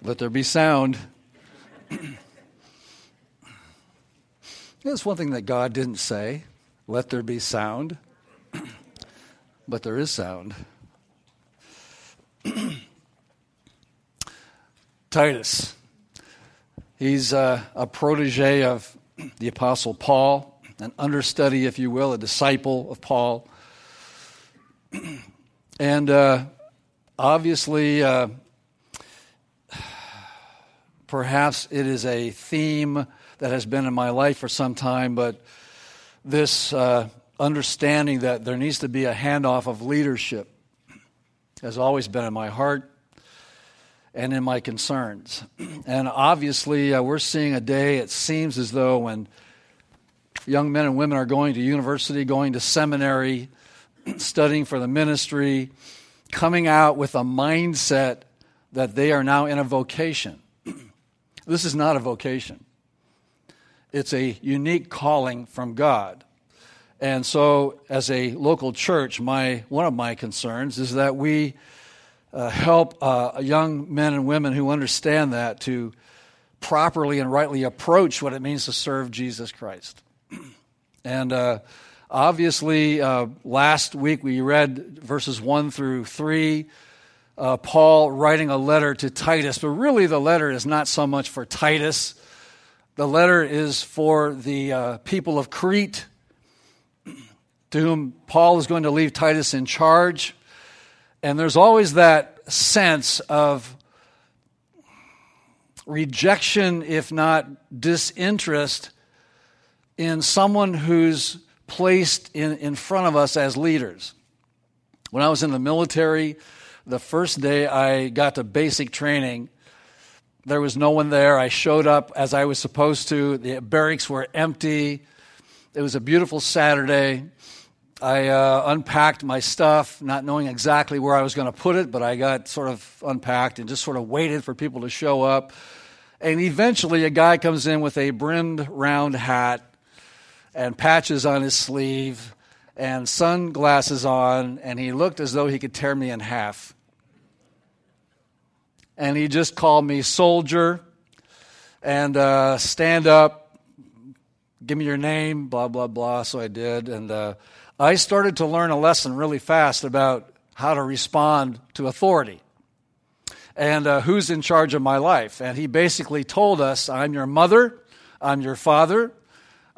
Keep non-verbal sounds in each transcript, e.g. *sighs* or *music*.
Let there be sound. *clears throat* That's one thing that God didn't say let there be sound, *clears throat* but there is sound. *clears throat* Titus. He's a protege of the Apostle Paul, an understudy, if you will, a disciple of Paul. And uh, obviously, uh, perhaps it is a theme that has been in my life for some time, but this uh, understanding that there needs to be a handoff of leadership has always been in my heart and in my concerns. *clears throat* And obviously, uh, we're seeing a day, it seems as though, when young men and women are going to university, going to seminary, *clears throat* studying for the ministry, coming out with a mindset that they are now in a vocation. *clears throat* this is not a vocation, it's a unique calling from God. And so, as a local church, my, one of my concerns is that we uh, help uh, young men and women who understand that to properly and rightly approach what it means to serve Jesus Christ. *clears throat* and uh, Obviously, uh, last week we read verses 1 through 3, uh, Paul writing a letter to Titus, but really the letter is not so much for Titus. The letter is for the uh, people of Crete, *clears throat* to whom Paul is going to leave Titus in charge. And there's always that sense of rejection, if not disinterest, in someone who's placed in, in front of us as leaders. When I was in the military, the first day I got to basic training, there was no one there. I showed up as I was supposed to. The barracks were empty. It was a beautiful Saturday. I uh, unpacked my stuff, not knowing exactly where I was going to put it, but I got sort of unpacked and just sort of waited for people to show up. And eventually, a guy comes in with a brimmed round hat and patches on his sleeve and sunglasses on, and he looked as though he could tear me in half. And he just called me soldier and uh, stand up, give me your name, blah, blah, blah. So I did. And uh, I started to learn a lesson really fast about how to respond to authority and uh, who's in charge of my life. And he basically told us, I'm your mother, I'm your father,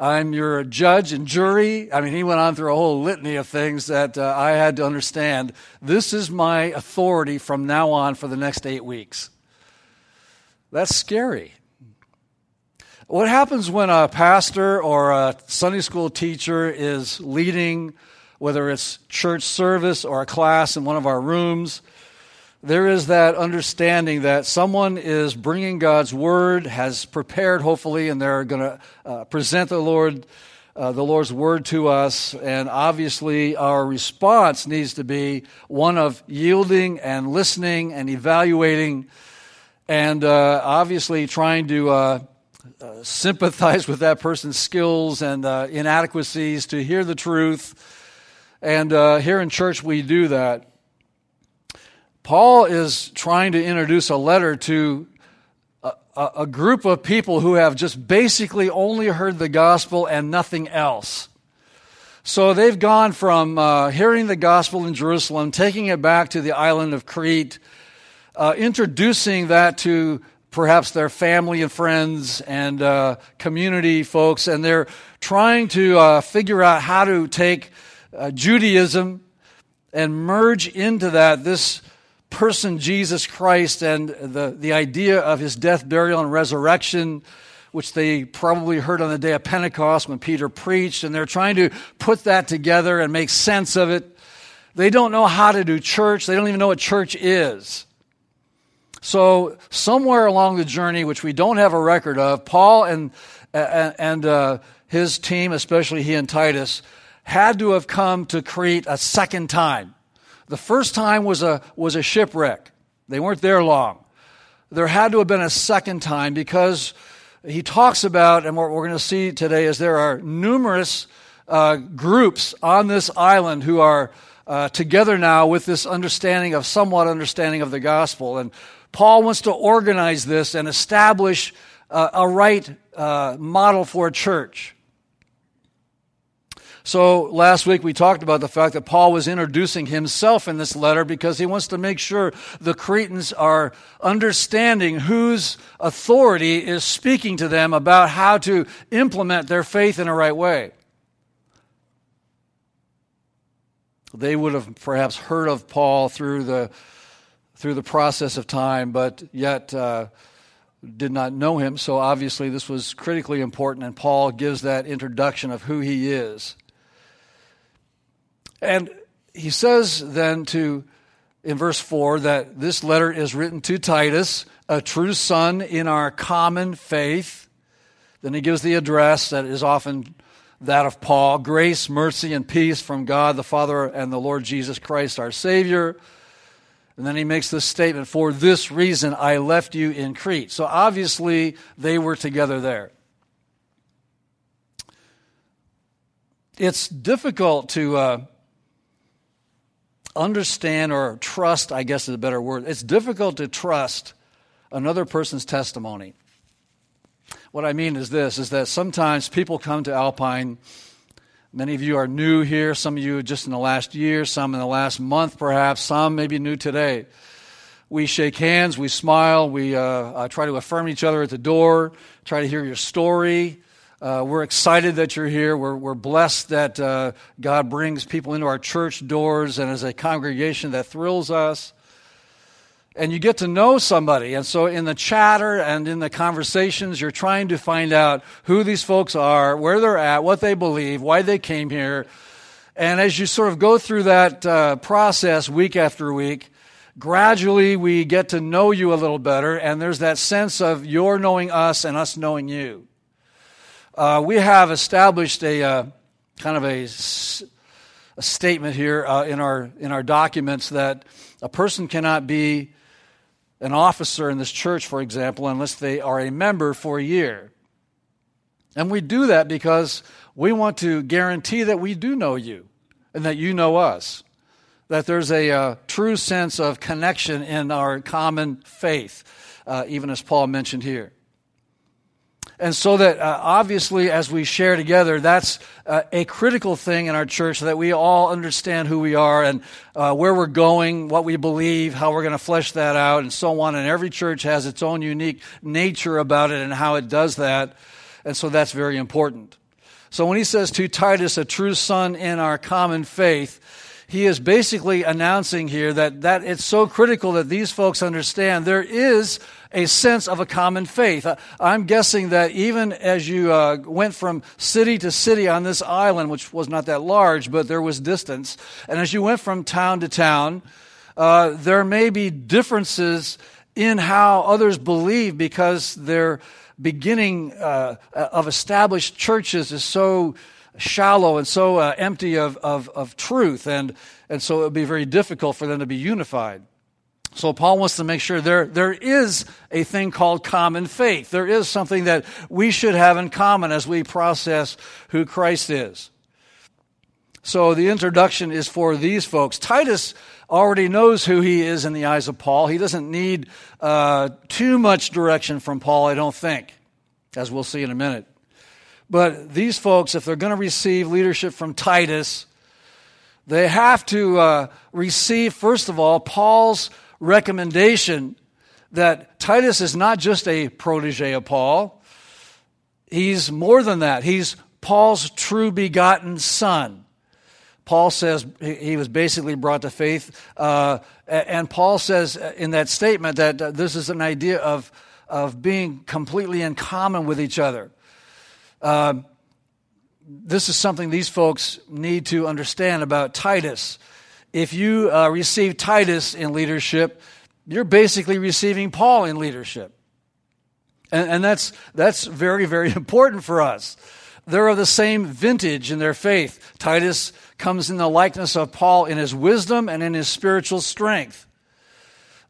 I'm your judge and jury. I mean, he went on through a whole litany of things that uh, I had to understand. This is my authority from now on for the next eight weeks. That's scary. What happens when a pastor or a Sunday school teacher is leading, whether it's church service or a class in one of our rooms? There is that understanding that someone is bringing God's word, has prepared, hopefully, and they're going to uh, present the Lord, uh, the Lord's word to us. And obviously, our response needs to be one of yielding and listening and evaluating, and uh, obviously trying to. Uh, uh, sympathize with that person's skills and uh, inadequacies to hear the truth. And here in church, we do that. Paul is trying to introduce a letter to a, a, group of people who have just basically only heard the gospel and nothing else. So they've gone from uh, hearing the gospel in Jerusalem, taking it back to the island of Crete, uh, introducing that to perhaps their family and friends and uh, community folks, and they're trying to uh, figure out how to take uh, Judaism and merge into that this person, Jesus Christ, and the, the idea of his death, burial, and resurrection which they probably heard on the day of Pentecost when Peter preached, and they're trying to put that together and make sense of it. They don't know how to do church, they don't even know what church is. So, somewhere along the journey, which we don't have a record of, Paul and, and, and uh, his team, especially he and Titus, had to have come to Crete a second time. The first time was a, was a shipwreck. They weren't there long. There had to have been a second time because he talks about, and what we're going to see today is there are numerous uh, groups on this island who are uh, together now with this understanding of somewhat understanding of the gospel. And Paul wants to organize this and establish uh, a right uh, model for a church. So last week we talked about the fact that Paul was introducing himself in this letter because he wants to make sure the Cretans are understanding whose authority is speaking to them about how to implement their faith in a right way. They would have perhaps heard of Paul through the through the process of time, but yet uh, did not know him. So obviously, this was critically important, and Paul gives that introduction of who he is. And he says then to, in verse 4, that this letter is written to Titus, a true son in our common faith. Then he gives the address that is often that of Paul grace, mercy, and peace from God the Father and the Lord Jesus Christ our Savior. And then he makes this statement For this reason I left you in Crete. So obviously they were together there. It's difficult to. Uh, understand or trust, I guess is a better word. It's difficult to trust another person's testimony. What I mean is this is that sometimes people come to Alpine. Many of you are new here, some of you just in the last year, some in the last month perhaps, some maybe new today. We shake hands, we smile, we uh, uh, try to affirm each other at the door, try to hear your story, uh, we're excited that you're here. We're, we're blessed that uh, God brings people into our church doors and as a congregation that thrills us. And you get to know somebody. And so, in the chatter and in the conversations, you're trying to find out who these folks are, where they're at, what they believe, why they came here. And as you sort of go through that uh, process week after week, gradually we get to know you a little better. And there's that sense of your knowing us and us knowing you. Uh, we have established a uh, kind of a, a statement here uh, in our in our documents that a person cannot be an officer in this church, for example, unless they are a member for a year. And we do that because we want to guarantee that we do know you and that you know us. That there's a, a uh, true sense of connection in our common faith, uh, even as Paul mentioned here. And so that uh, obviously, as we share together, that's uh, a critical thing in our church that we all understand who we are and uh, where we're going, what we believe, how we're going to flesh that out, and so on. And every church has its own unique nature about it and how it does that. And so that's very important. So when he says to Titus, a true son in our common faith, he is basically announcing here that, that it's so critical that these folks understand there is a sense of a common faith. I'm guessing that even as you uh, went from city to city on this island, which was not that large, but there was distance, and as you went from town to town, uh, there may be differences in how others believe because their beginning uh, of established churches is so shallow and so uh, empty of, of, of truth, and, and so it would be very difficult for them to be unified. So Paul wants to make sure there, there is a thing called common faith. There is something that we should have in common as we process who Christ is. So the introduction is for these folks. Titus already knows who he is in the eyes of Paul. He doesn't need uh, too much direction from Paul, I don't think, as we'll see in a minute. But these folks, if they're going to receive leadership from Titus, they have to uh, receive, first of all, Paul's recommendation that Titus is not just a protege of Paul, he's more than that. He's Paul's true begotten son. Paul says he was basically brought to faith. Uh, and Paul says in that statement that this is an idea of of being completely in common with each other. Um, this is something these folks need to understand about Titus. If you uh, receive Titus in leadership, you're basically receiving Paul in leadership. And, and that's, that's very, very *laughs* important for us. They're of the same vintage in their faith. Titus comes in the likeness of Paul in his wisdom and in his spiritual strength.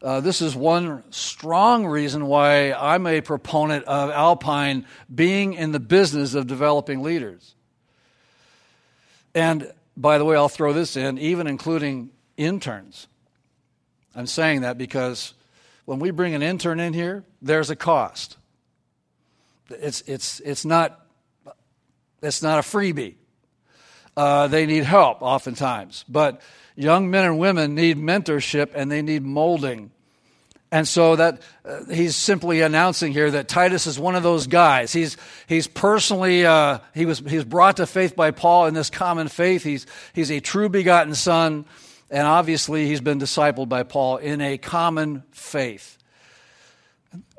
Uh, this is one strong reason why I'm a proponent of Alpine being in the business of developing leaders. And by the way, I'll throw this in, even including interns. I'm saying that because when we bring an intern in here, there's a cost. It's, it's, it's, not, it's not a freebie. Uh, they need help oftentimes. But young men and women need mentorship and they need molding. And so that uh, he's simply announcing here that Titus is one of those guys. He's he's personally uh, he was he's brought to faith by Paul in this common faith. He's he's a true begotten son, and obviously he's been discipled by Paul in a common faith.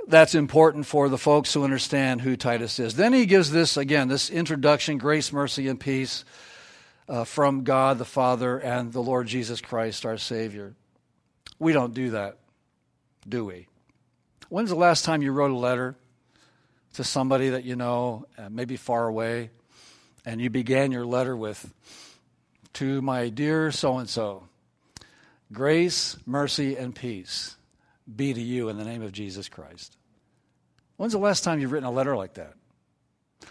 That's important for the folks who understand who Titus is. Then he gives this again this introduction: grace, mercy, and peace uh, from God the Father and the Lord Jesus Christ, our Savior. We don't do that do we? When's the last time you wrote a letter to somebody that you know, uh, maybe far away, and you began your letter with, To my dear so and so, grace, mercy, and peace be to you in the name of Jesus Christ? When's the last time you've written a letter like that?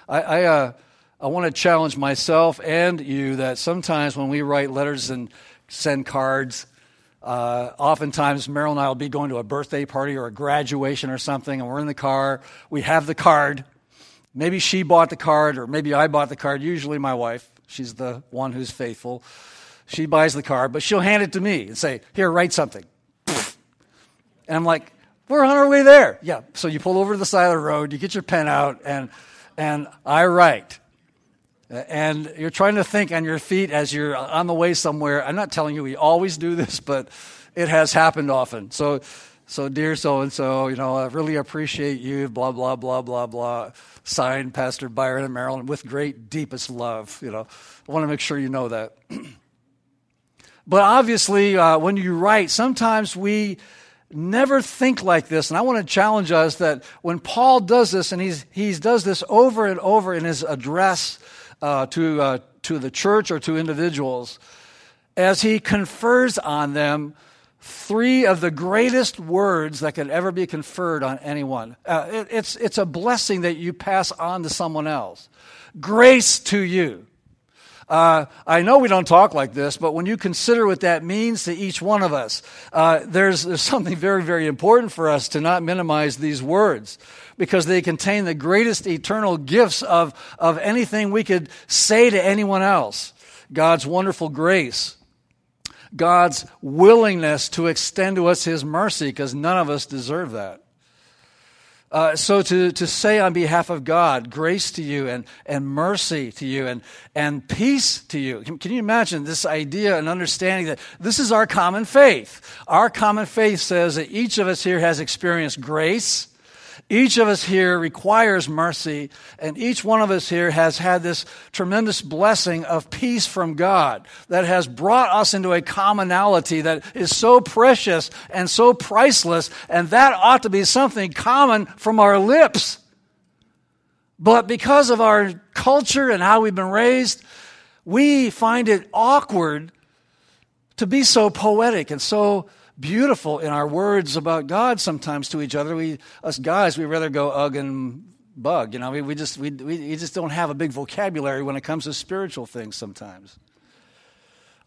I, I, uh, I want to challenge myself and you that sometimes when we write letters and send cards, uh, oftentimes, Meryl and I will be going to a birthday party or a graduation or something, and we're in the car. We have the card. Maybe she bought the card, or maybe I bought the card. Usually, my wife. She's the one who's faithful. She buys the card, but she'll hand it to me and say, Here, write something. And I'm like, We're on our way there. Yeah. So you pull over to the side of the road, you get your pen out, and, and I write. And you're trying to think on your feet as you're on the way somewhere. I'm not telling you we always do this, but it has happened often. So, so dear so and so, you know, I really appreciate you, blah, blah, blah, blah, blah. Signed, Pastor Byron and Marilyn, with great, deepest love. You know, I want to make sure you know that. *clears throat* but obviously, uh, when you write, sometimes we never think like this. And I want to challenge us that when Paul does this, and he's, he does this over and over in his address uh, to, uh, to the church or to individuals as he confers on them three of the greatest words that could ever be conferred on anyone. Uh, it, it's, it's a blessing that you pass on to someone else. Grace to you. Uh, I know we don't talk like this, but when you consider what that means to each one of us, uh, there's, there's *laughs* something very, very important for us to not minimize these words because they contain the greatest eternal gifts of, of anything we could say to anyone else. God's wonderful grace, God's willingness to extend to us His mercy, because none of us deserve that. Uh, so to, to say on behalf of God, grace to you and, and mercy to you and, and peace to you. Can, can you imagine this idea and understanding that this is our common faith? Our common faith says that each of us here has experienced grace each of us here requires mercy, and each one of us here has had this tremendous blessing of peace from God that has brought us into a commonality that is so precious and so priceless, and that ought to be something common from our lips. But because of our culture and how we've been raised, we find it awkward to be so poetic and so beautiful in our words about God sometimes to each other. We, us guys, we rather go ugh and bug. You know, we, we just we, we just don't have a big vocabulary when it comes to spiritual things sometimes.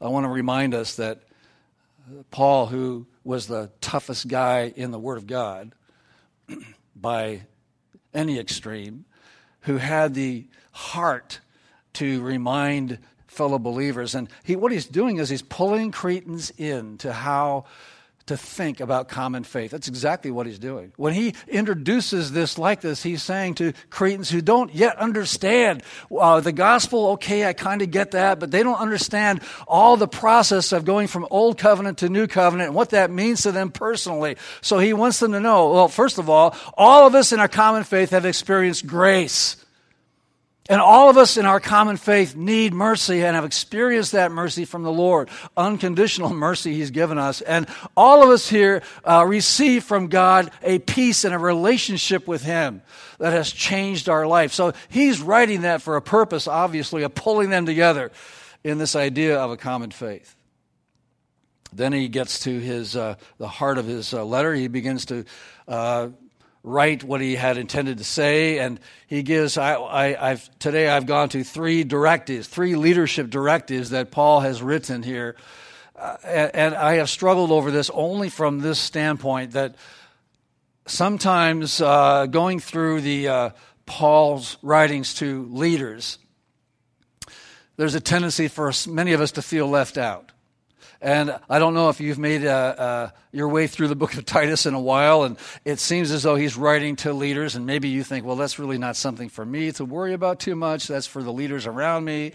I want to remind us that uh, Paul, who was the toughest guy in the Word of God *clears throat* by any extreme, who had the heart to remind fellow believers. And he, what he's doing is he's pulling Cretans in to how to think about common faith. That's exactly what he's doing. When he introduces this like this, he's saying to Cretans who don't yet understand uh, the gospel, okay, I kind of get that, but they don't understand all the process of going from old covenant to new covenant and what that means to them personally. So he wants them to know, well, first of all, all of us in our common faith have experienced grace. And all of us in our common faith need mercy and have experienced that mercy from the Lord. Unconditional mercy He's given us. And all of us here uh, receive from God a peace and a relationship with Him that has changed our life. So He's writing that for a purpose, obviously, of pulling them together in this idea of a common faith. Then he gets to his, uh, the heart of his uh, letter. He begins to uh, write what he had intended to say. And he gives, I, I, I've, today I've gone to three directives, three leadership directives that Paul has written here. Uh, and, I have struggled over this only from this standpoint that sometimes uh, going through the uh, Paul's writings to leaders, there's a tendency for many of us to feel left out. And I don't know if you've made uh, uh, your way through the book of Titus in a while, and it seems as though he's writing to leaders, and maybe you think, well, that's really not something for me to worry about too much. That's for the leaders around me.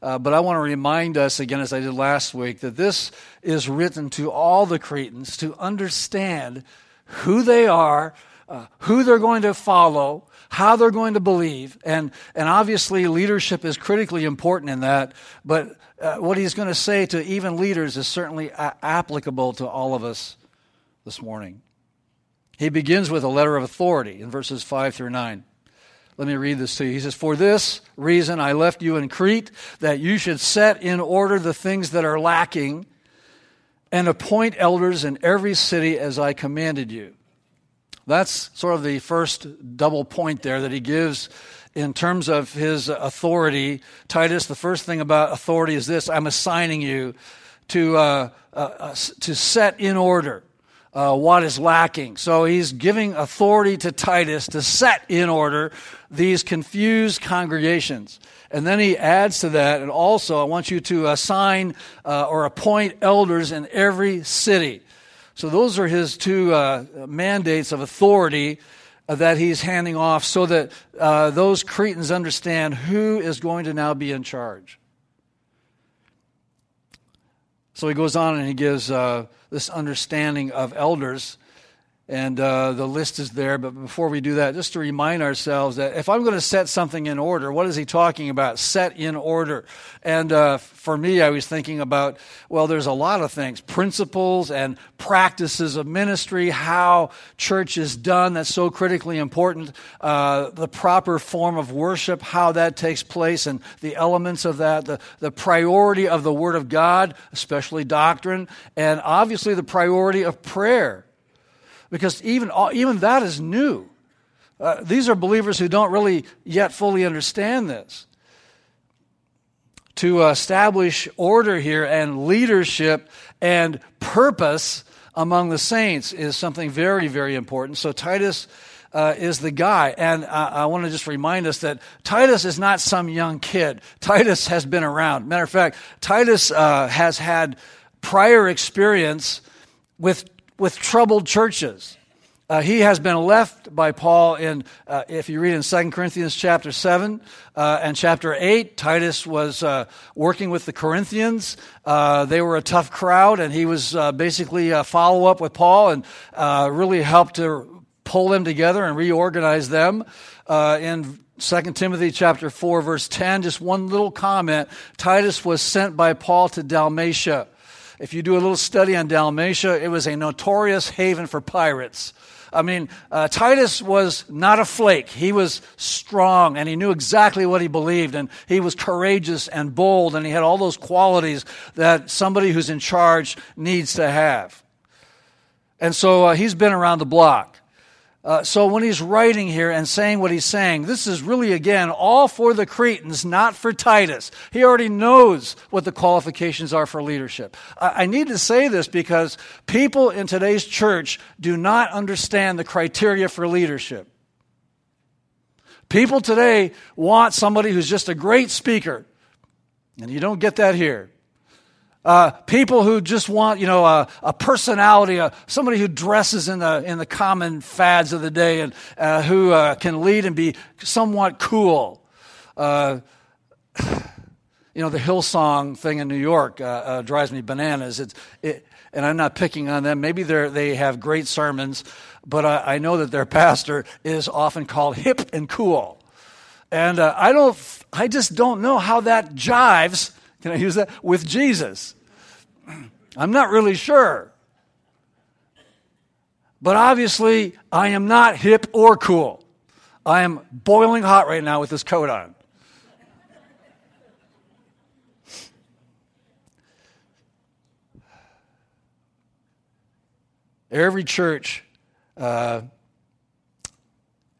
Uh, but I want to remind us again, as I did last week, that this is written to all the Cretans to understand who they are, uh, who they're going to follow, how they're going to believe. And, and obviously, leadership is critically important in that. But uh, what he's going to say to even leaders is certainly a- applicable to all of us this morning. He begins with a letter of authority in verses 5 through 9. Let me read this to you. He says, For this reason I left you in Crete, that you should set in order the things that are lacking and appoint elders in every city as I commanded you. That's sort of the first double point there that he gives in terms of his authority. Titus, the first thing about authority is this I'm assigning you to, uh, uh, uh, to set in order uh, what is lacking. So he's giving authority to Titus to set in order these confused congregations. And then he adds to that, and also I want you to assign uh, or appoint elders in every city. So those are his two uh, mandates of authority uh, that he's handing off so that uh, those Cretans understand who is going to now be in charge. So he goes on and he gives uh, this understanding of elders and uh, the list is there. But before we do that, just to remind ourselves that if I'm going to set something in order, what is he talking about? Set in order. And uh, for me, I was thinking about, well, there's a lot of things principles and practices of ministry, how church is done. That's so critically important. Uh, the proper form of worship, how that takes place, and the elements of that, the, the priority of the Word of God, especially doctrine, and obviously the priority of prayer because even, even that is new. Uh, these are believers who don't really yet fully understand this. To establish order here and leadership and purpose among the saints is something very, very important. So Titus uh, is the guy. And uh, I want to just remind us that Titus is not some young kid. Titus has been around. Matter of fact, Titus uh, has had prior experience with with troubled churches. Uh, he has been left by Paul in, uh, if you read in 2 Corinthians chapter 7 uh, and chapter 8, Titus was uh, working with the Corinthians. Uh, they were a tough crowd, and he was uh, basically a follow up with Paul and really helped to pull them together and reorganize them. in 2 Timothy chapter 4, verse 10, just one little comment Titus was sent by Paul to Dalmatia. If you do a little study on Dalmatia, it was a notorious haven for pirates. I mean, uh, Titus was not a flake. He was strong and he knew exactly what he believed and he was courageous and bold and he had all those qualities that somebody who's in charge needs to have. And so uh, he's been around the block. Uh, so when he's writing here and saying what he's saying, this is really, again, all for the Cretans, not for Titus. He already knows what the qualifications are for leadership. I, I need to say this because people in today's church do not understand the criteria for leadership. People today want somebody who's just a great speaker, and you don't get that here. Uh, people who just want, you know, a, a personality, a, somebody who dresses in the, in the common fads of the day and uh, who uh, can lead and be somewhat cool. Uh, *sighs* you know, the Hillsong thing in New York uh, uh, drives me bananas. It's, it, and I'm not picking on them. Maybe they they have great sermons, but I, I, know that their pastor is often called hip and cool. And I don't, I just don't know how that jives can I use that? With Jesus. I'm not really sure. But obviously, I am not hip or cool. I am boiling hot right now with this coat on. Every church uh,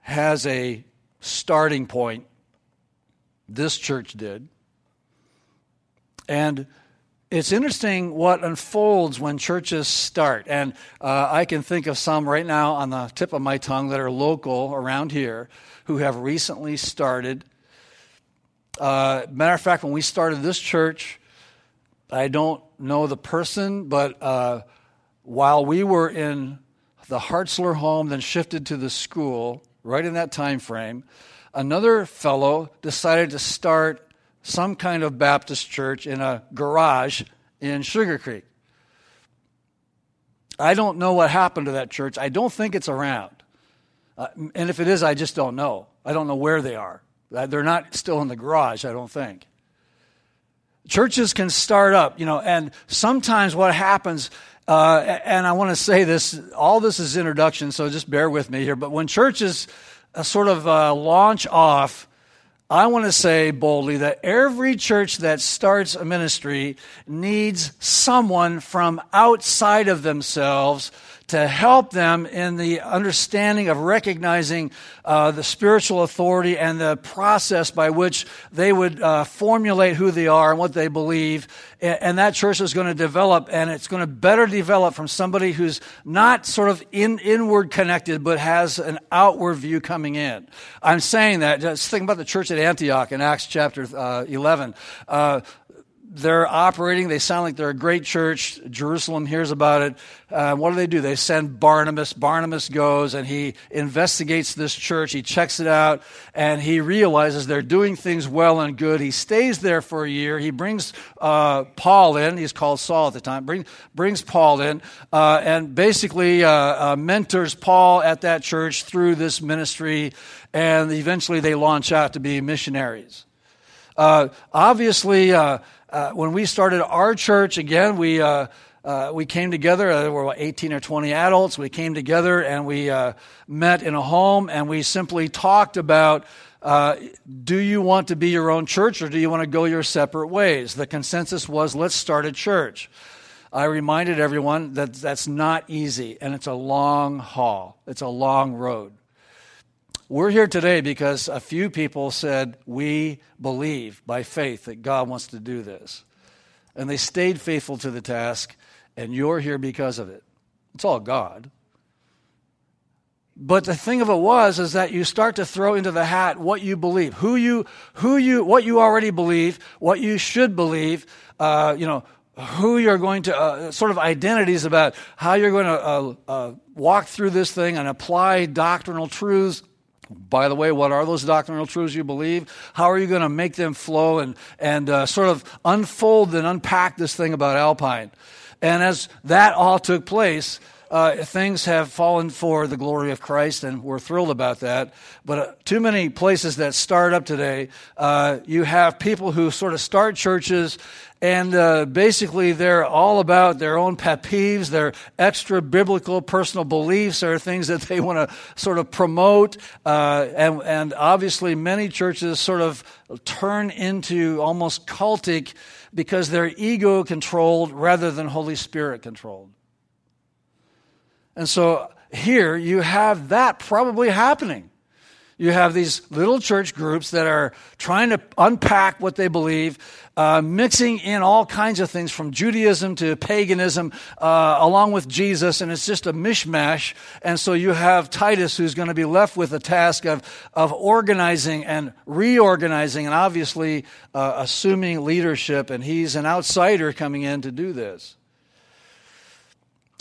has a starting point. This church did. And it's interesting what unfolds when churches start. And uh, I can think of some right now on the tip of my tongue that are local around here who have recently started. Uh, matter of fact, when we started this church, I don't know the person, but uh, while we were in the Hartzler home, then shifted to the school, right in that time frame, another fellow decided to start some kind of Baptist church in a garage in Sugar Creek. I don't know what happened to that church. I don't think it's around. Uh, and if it is, I just don't know. I don't know where they are. Uh, they're not still in the garage, I don't think. Churches can start up, you know, and sometimes what happens, uh, and I want to say this, all this is introduction, so just bear with me here, but when churches uh, sort of uh, launch off, I want to say boldly that every church that starts a ministry needs someone from outside of themselves to help them in the understanding of recognizing uh, the spiritual authority and the process by which they would uh, formulate who they are and what they believe. And that church is going to develop, and it's going to better develop from somebody who's not sort of in, inward connected, but has an outward view coming in. I'm saying that, just think about the church at Antioch in Acts chapter uh, 11. They're operating. They sound like they're a great church. Jerusalem hears about it. Uh, what do they do? They send Barnabas. Barnabas goes and he investigates this church. He checks it out and he realizes they're doing things well and good. He stays there for a year. He brings uh, Paul in. He's called Saul at the time. Bring, brings Paul in uh, and basically uh, uh, mentors Paul at that church through this ministry. And eventually they launch out to be missionaries. Uh, obviously, uh, when we started our church, again, we, uh, uh, we came together. Uh, there were 18 or 20 adults. We came together and we uh, met in a home and we simply talked about uh, do you want to be your own church or do you want to go your separate ways? The consensus was let's start a church. I reminded everyone that that's not easy and it's a long haul, it's a long road. We're here today because a few people said, We believe by faith that God wants to do this. And they stayed faithful to the task, and you're here because of it. It's all God. But the thing of it was is that you start to throw into the hat what you believe, who you, who you, what you already believe, what you should believe, uh, you know, who you're going to, uh, sort of identities about how you're going to uh, uh walk through this thing and apply doctrinal truths by the way, what are those doctrinal truths you believe? How are you going to make them flow and, and uh, sort of unfold and unpack this thing about Alpine? And as that all took place, uh, things have fallen for the glory of Christ, and we're thrilled about that. But uh, too many places that start up today, uh, you have people who sort of start churches and uh, basically, they're all about their own pet peeves, their extra biblical personal beliefs, or things that they want to sort of promote. Uh, and, and obviously, many churches sort of turn into almost cultic because they're ego controlled rather than Holy Spirit controlled. And so here you have that probably happening. You have these little church groups that are trying to unpack what they believe, uh, mixing in all kinds of things from Judaism to paganism, uh, along with Jesus, and it's just a mishmash. And so you have Titus who's going to be left with the task of, of organizing and reorganizing and obviously uh, assuming leadership, and he's an outsider coming in to do this.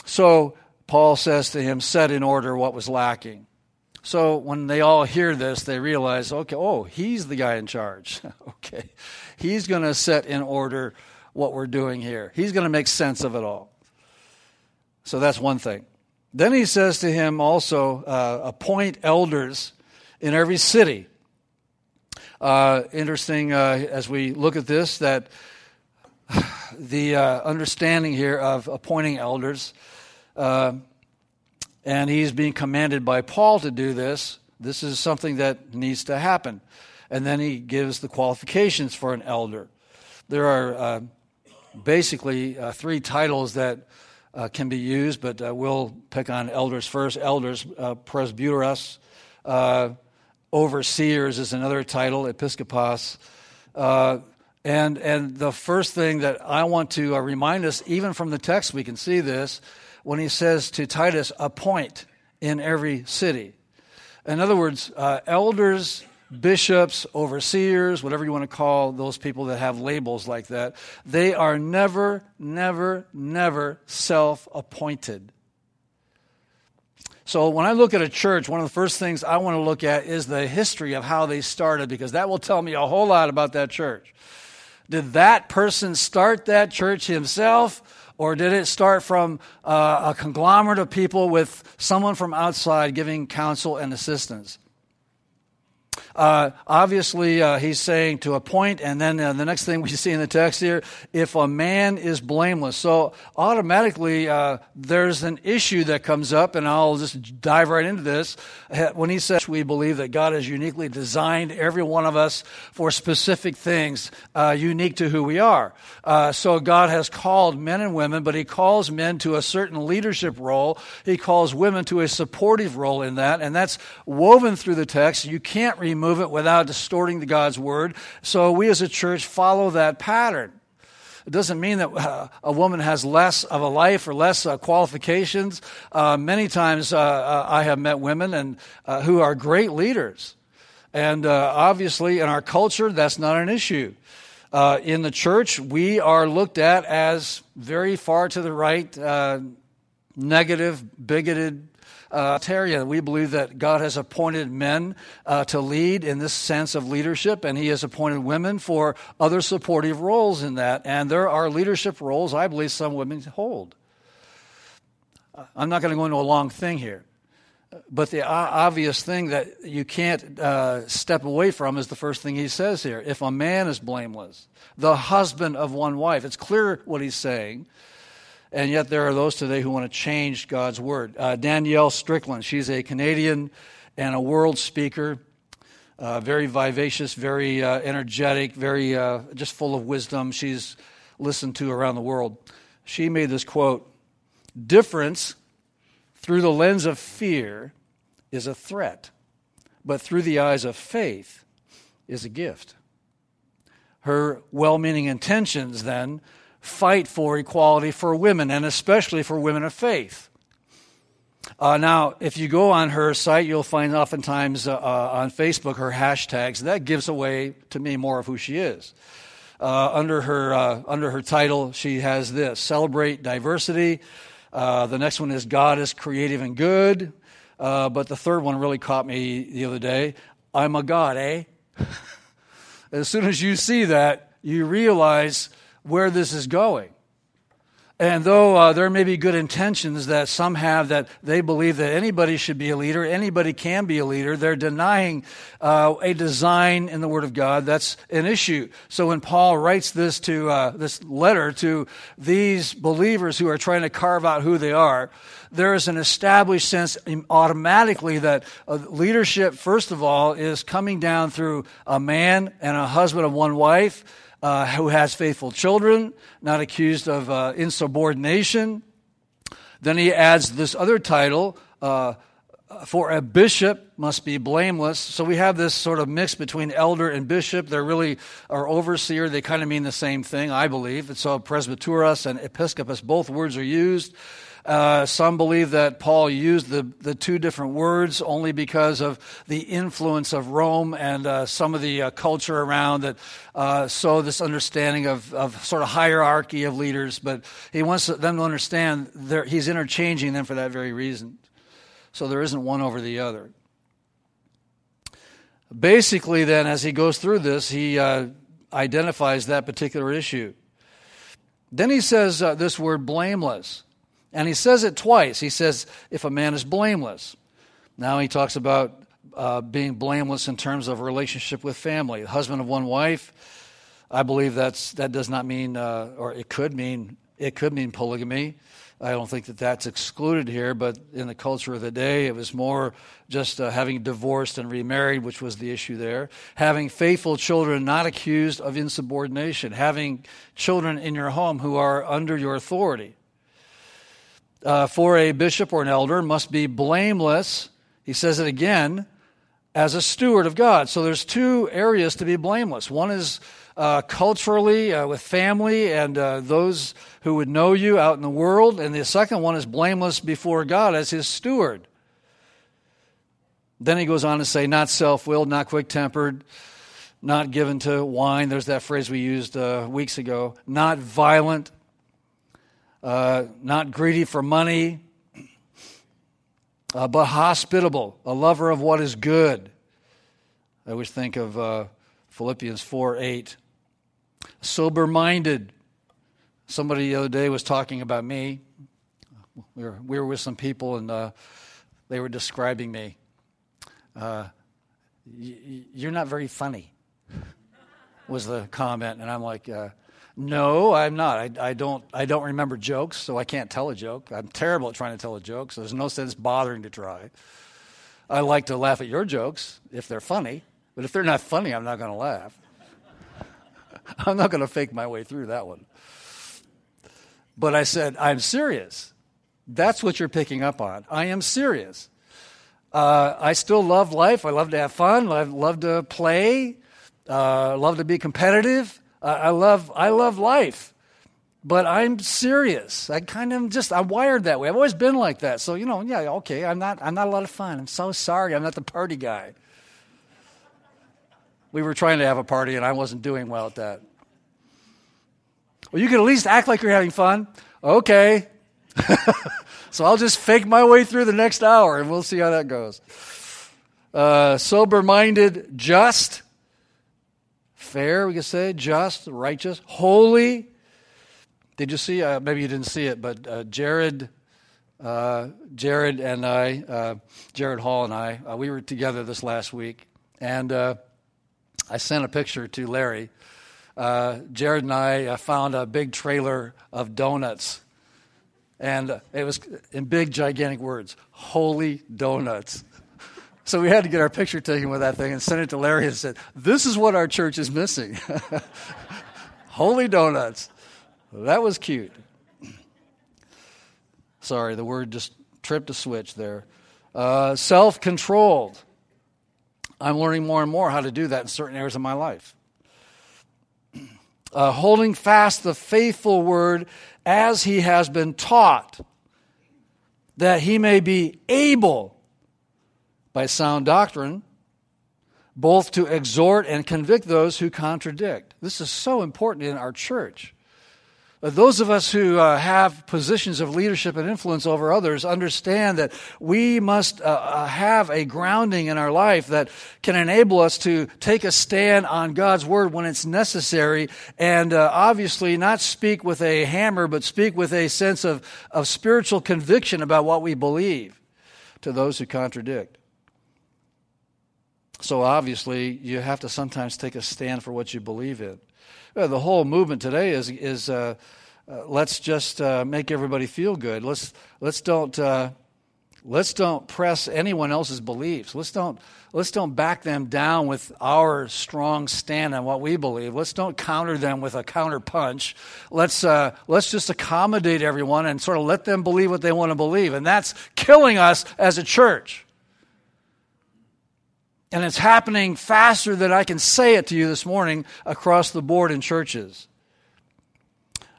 So Paul says to him, set in order what was lacking. So when they all hear this, they realize, okay, oh, he's the guy in charge. *laughs* okay. He's going to set in order what we're doing here. He's going to make sense of it all. So that's one thing. Then he says to him also, uh, appoint elders in every city. Uh, interesting uh, as we look at this that *sighs* the uh, understanding here of appointing elders uh, and he's being commanded by Paul to do this. This is something that needs to happen. And then he gives the qualifications for an elder. There are uh, basically uh, three titles that uh, can be used, but uh, we'll pick on elders first. Elders, uh, presbyteros, overseers is another title, episkopos. And, and the first thing that I want to remind us, even from the text, we can see this when he says to Titus, appoint in every city. In other words, uh, elders, bishops, overseers, whatever you want to call those people that have labels like that, they are never, never, never self appointed. So when I look at a church, one of the first things I want to look at is the history of how they started because that will tell me a whole lot about that church. Did that person start that church himself? Or did it start from uh, a conglomerate of people with someone from outside giving counsel and assistance? Uh, obviously, uh, he's saying to a point, and then uh, the next thing we see in the text here, if a man is blameless. So automatically, uh, there's an issue that comes up, and I'll just dive right into this. When he says we believe that God has uniquely designed every one of us for specific things uh, unique to who we are. Uh, so God has called men and women, but he calls men to a certain leadership role. He calls women to a supportive role in that, and that's woven through the text. You can't remove move it without distorting the God's word. So we as a church follow that pattern. It doesn't mean that uh, a woman has less of a life or less uh, qualifications. Uh, many times uh, uh, I have met women and uh, who are great leaders, and obviously in our culture that's not an issue. in the church, we are looked at as very far to the right, negative, bigoted, uh, we believe that God has appointed men uh, to lead in this sense of leadership, and He has appointed women for other supportive roles in that. And there are leadership roles I believe some women hold. I'm not going to go into a long thing here. But the obvious thing that you can't uh, step away from is the first thing he says here. If a man is blameless, the husband of one wife, it's clear what he's saying. And yet, there are those today who want to change God's word. Uh, Danielle Strickland, she's a Canadian and a world speaker, uh, very vivacious, very uh, energetic, very uh, just full of wisdom. She's listened to around the world. She made this quote Difference through the lens of fear is a threat, but through the eyes of faith is a gift. Her well meaning intentions then fight for equality for women, and especially for women of faith. Uh, now, if you go on her site, you'll find oftentimes uh, uh, on Facebook her hashtags. That gives away to me more of who she is. Uh, under her uh, under her title, she has this: celebrate diversity. Uh, the next one is God is creative and good. but the third one really caught me the other day. I'm a God, eh? *laughs* as soon as you see that, you realize where this is going. And though uh, there may be good intentions that some have that they believe that anybody should be a leader, anybody can be a leader, they're denying uh, a design in the Word of God. That's an issue. So when Paul writes this to uh, this letter to these believers who are trying to carve out who they are, there is an established sense automatically that uh, leadership, first of all, is coming down through a man and a husband of one wife uh, who has faithful children, not accused of uh, insubordination. Then he adds this other title, uh, for a bishop must be blameless. So we have this sort of mix between elder and bishop. They're really, or overseer, they kind of mean the same thing, I believe. And so presbyteros and episkopos, both words are used. Uh, some believe that Paul used the, the two different words only because of the influence of Rome and uh, some of the uh, culture around that. Uh, so, this understanding of, of sort of hierarchy of leaders, but he wants them to understand he's interchanging them for that very reason. So, there isn't one over the other. Basically, then, as he goes through this, he uh, identifies that particular issue. Then he says uh, this word blameless. And he says it twice. He says, if a man is blameless. Now he talks about uh, being blameless in terms of relationship with family. husband of one wife. I believe that's, that does not mean, uh, or it could mean, it could mean polygamy. I don't think that that's excluded here, but in the culture of the day, it was more just uh, having divorced and remarried, which was the issue there. Having faithful children not accused of insubordination. Having children in your home who are under your authority uh, for a bishop or an elder must be blameless. He says it again as a steward of God. So there's two areas to be blameless. One is uh, culturally uh, with family and uh, those who would know you out in the world, and the second one is blameless before God as his steward. Then he goes on to say, not self willed, not quick tempered, not given to wine. There's that phrase we used uh, weeks ago. Not violent, uh, not greedy for money, uh, but hospitable, a lover of what is good. I always think of Philippians 4 8. Sober minded. Somebody the other day was talking about me. We were, we were with some people and uh, they were describing me. Uh, you're not very funny, was the comment. And I'm like, uh, no, I'm not. I, I, don't. I don't remember jokes, so I can't tell a joke. I'm terrible at trying to tell a joke, so there's no sense bothering to try. I like to laugh at your jokes if they're funny, but if they're not funny, I'm not going to laugh. *laughs* I'm not going to fake my way through that one. But I said, I'm serious. That's what you're picking up on. I am serious. Uh, I still love life. I love to have fun. I love to play. Uh, love to be competitive. I love, I love life, but I'm serious. I kind of just, I'm wired that way. I've always been like that. So, you know, yeah, okay, I'm not, I'm not a lot of fun. I'm so sorry. I'm not the party guy. We were trying to have a party, and I wasn't doing well at that. Well, you can at least act like you're having fun. Okay. *laughs* so I'll just fake my way through the next hour, and we'll see how that goes. Uh, sober minded, just fair, we could say, just, righteous, holy. Did you see? Uh, maybe you didn't see it, but uh, Jared, uh, Jared and I, uh, Jared Hall and I, uh, we were together this last week, and I sent a picture to Larry. Jared and I found a big trailer of donuts, and it was in big, gigantic words: "Holy donuts." So we had to get our picture taken with that thing and send it to Larry and said, This is what our church is missing. *laughs* Holy donuts. That was cute. Sorry, the word just tripped a switch there. Uh, Self controlled. I'm learning more and more how to do that in certain areas of my life. *clears throat* Uh, holding fast the faithful word as he has been taught, that he may be able by sound doctrine, both to exhort and convict those who contradict. This is so important in our church. Those of us who uh, have positions of leadership and influence over others understand that we must uh, uh, have a grounding in our life that can enable us to take a stand on God's word when it's necessary and uh, obviously not speak with a hammer, but speak with a sense of, of spiritual conviction about what we believe to those who contradict. So obviously, you have to sometimes take a stand for what you believe in. Uh, the whole movement today is is uh, uh, let's just uh, make everybody feel good. Let's let's don't uh, let's don't press anyone else's beliefs. Let's don't let's don't back them down with our strong stand on what we believe. Let's don't counter them with a counter punch. Let's uh, let's just accommodate everyone and sort of let them believe what they want to believe, and that's killing us as a church. And it's happening faster than I can say it to you this morning across the board in churches.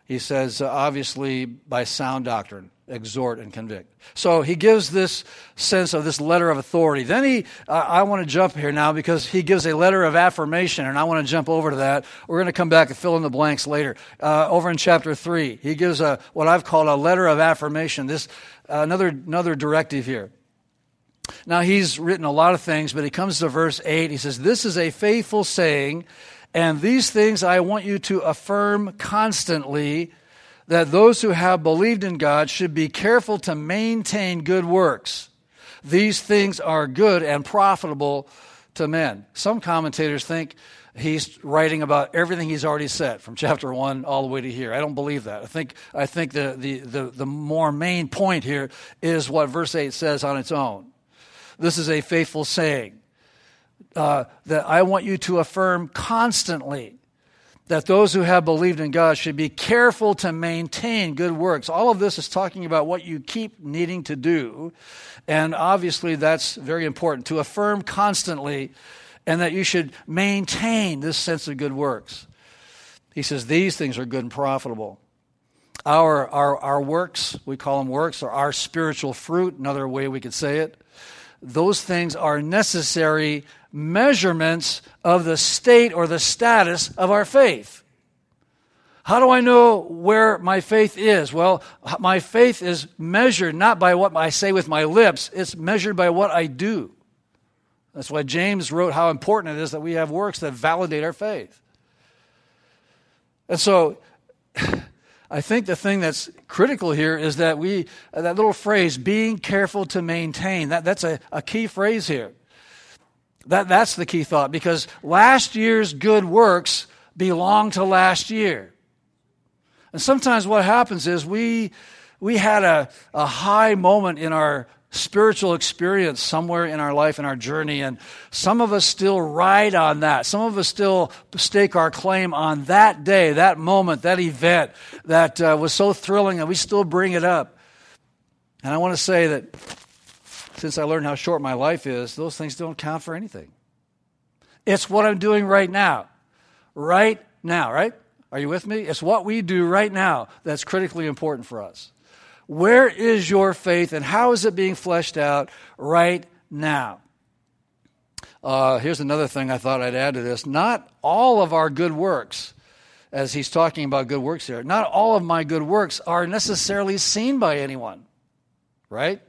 He says, uh, obviously, by sound doctrine, exhort and convict. So he gives this sense of this letter of authority. Then he, uh, I want to jump here now because he gives a letter of affirmation, and I want to jump over to that. We're going to come back and fill in the blanks later. Uh, over in chapter 3, he gives a, what I've called a letter of affirmation. This, uh, another, another directive here. Now, he's written a lot of things, but he comes to verse 8. He says, This is a faithful saying and these things I want you to affirm constantly that those who have believed in God should be careful to maintain good works. These things are good and profitable to men. Some commentators think he's writing about everything he's already said from chapter 1 all the way to here. I don't believe that. I think, I think the, the, the, the more main point here is what verse 8 says on its own. This is a faithful saying uh, that I want you to affirm constantly that those who have believed in God should be careful to maintain good works. All of this is talking about what you keep needing to do. And obviously, that's very important to affirm constantly and that you should maintain this sense of good works. He says these things are good and profitable. Our, our, our works, we call them works, or our spiritual fruit, another way we could say it, those things are necessary measurements of the state or the status of our faith. How do I know where my faith is? Well, my faith is measured not by what I say with my lips, it's measured by what I do. That's why James wrote how important it is that we have works that validate our faith. And so, I think the thing that's critical here is that we, uh, that little phrase, being careful to maintain, that, that's a, a key phrase here. That, that's the key thought because last year's good works belong to last year. And sometimes what happens is we, we had a, a high moment in our spiritual experience somewhere in our life and our journey, and some of us still ride on that. Some of us still stake our claim on that day, that moment, that event that uh, was so thrilling, and we still bring it up. And I want to say that since I learned how short my life is, those things don't count for anything. It's what I'm doing right now. Right now, right? Are you with me? It's what we do right now that's critically important for us. Where is your faith and how is it being fleshed out right now? Uh, here's another thing I thought I'd add to this. Not all of our good works, as he's talking about good works here, not all of my good works are necessarily seen by anyone, right?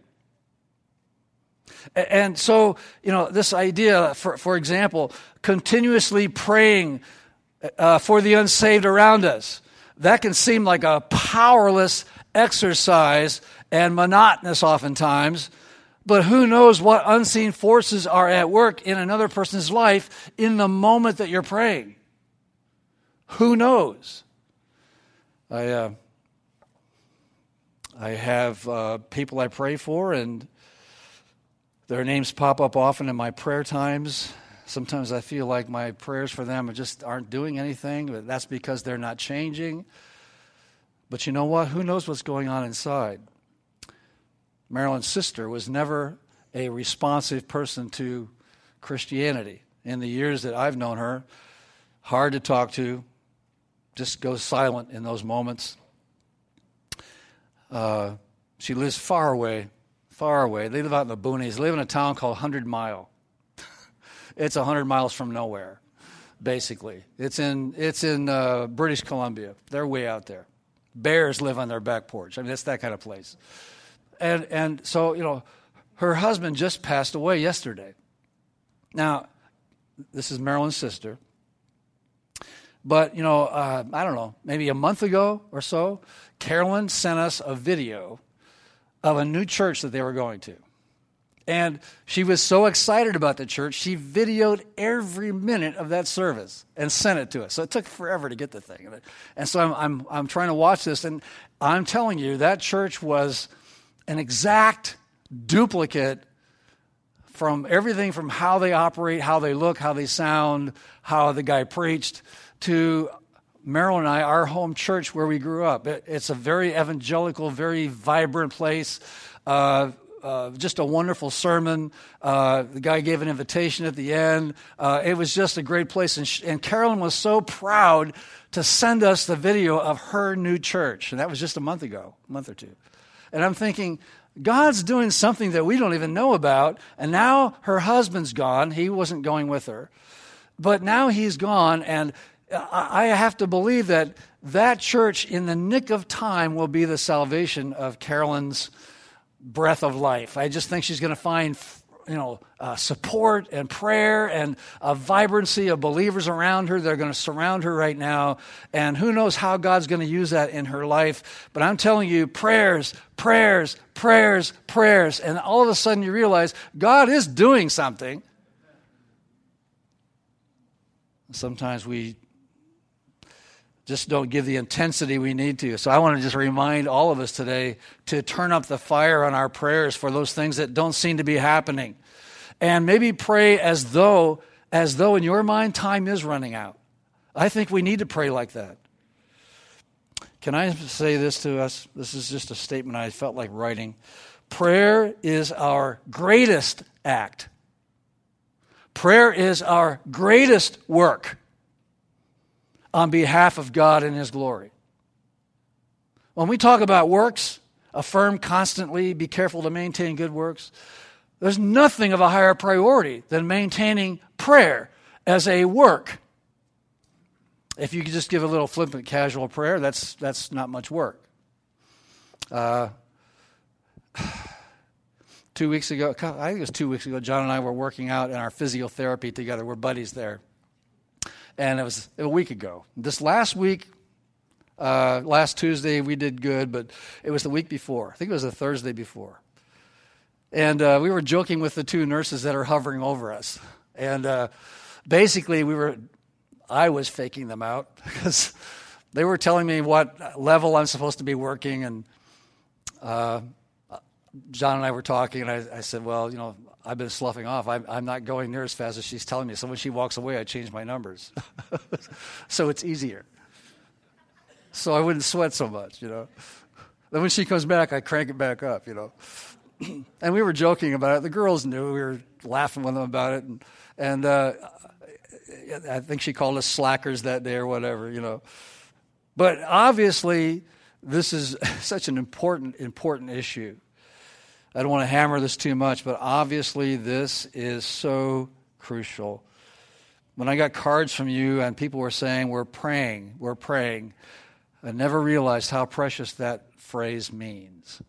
And so, you know, this idea, for, for example, continuously praying uh, for the unsaved around us, that can seem like a powerless exercise and monotonous oftentimes. But who knows what unseen forces are at work in another person's life in the moment that you're praying? Who knows? I, uh, I have uh, people I pray for, and their names pop up often in my prayer times. Sometimes I feel like my prayers for them just aren't doing anything, but that's because they're not changing. But you know what? Who knows what's going on inside? Marilyn's sister was never a responsive person to Christianity. In the years that I've known her, hard to talk to, just goes silent in those moments. Uh, she lives far away far away. They live out in the boonies. They live in a town called Hundred Mile. *laughs* it's hundred miles from nowhere, basically. It's in it's in uh, British Columbia. They're way out there. Bears live on their back porch. I mean, it's that kind of place. And and so you know, her husband just passed away yesterday. Now, this is Marilyn's sister. But, you know, uh, I don't know, maybe a month ago or so, Carolyn sent us a video of a new church that they were going to. And she was so excited about the church, she videoed every minute of that service and sent it to us. So it took forever to get the thing. And so I'm, I'm, I'm trying to watch this, and I'm telling you, that church was an exact duplicate from everything from how they operate, how they look, how they sound, how the guy preached, to Marilyn and I, our home church where we grew up. It, it's a very evangelical, very vibrant place. Uh, uh, just a wonderful sermon. Uh, the guy gave an invitation at the end. Uh, it was just a great place. And, sh- and Carolyn was so proud to send us the video of her new church. And that was just a month ago, a month or two. And I'm thinking, God's doing something that we don't even know about. And now her husband's gone. He wasn't going with her. But now he's gone. And I have to believe that that church, in the nick of time, will be the salvation of Carolyn's breath of life. I just think she's going to find you know, uh, support and prayer and a vibrancy of believers around her. They're going to surround her right now. And who knows how God's going to use that in her life. But I'm telling you, prayers, prayers, prayers, prayers. And all of a sudden you realize God is doing something. Sometimes we just don't give the intensity we need to. So I want to just remind all of us today to turn up the fire on our prayers for those things that don't seem to be happening. And maybe pray as though as though in your mind time is running out. I think we need to pray like that. Can I say this to us? This is just a statement I felt like writing. Prayer is our greatest act. Prayer is our greatest work on behalf of God and His glory. When we talk about works, affirm constantly, be careful to maintain good works, there's nothing of a higher priority than maintaining prayer as a work. If you could just give a little flippant, casual prayer, that's, that's not much work. Uh, *sighs* two weeks ago, I think it was two weeks ago, John and I were working out in our physiotherapy together. We're buddies there and it was a week ago. This last week, uh, last Tuesday, we did good, but it was the week before. I think it was the Thursday before. And uh, we were joking with the two nurses that are hovering over us. And uh, basically, we were, I was faking them out *laughs* because they were telling me what level I'm supposed to be working. And uh, John and I were talking, and I, I said, Well, you know, I've been sloughing off. I'm, I'm, not going near as fast as she's telling me. So when she walks away, I change my numbers. *laughs* so it's easier. So I wouldn't sweat so much, you know. Then when she comes back, I crank it back up, you know. *clears throat* and we were joking about it. The girls knew. We were laughing with them about it. And, and uh, I think she called us slackers that day or whatever, you know. But obviously, this is *laughs* such an important, important issue. I don't want to hammer this too much, but obviously this is so crucial. When I got cards from you and people were saying, We're praying, we're praying, I never realized how precious that phrase means.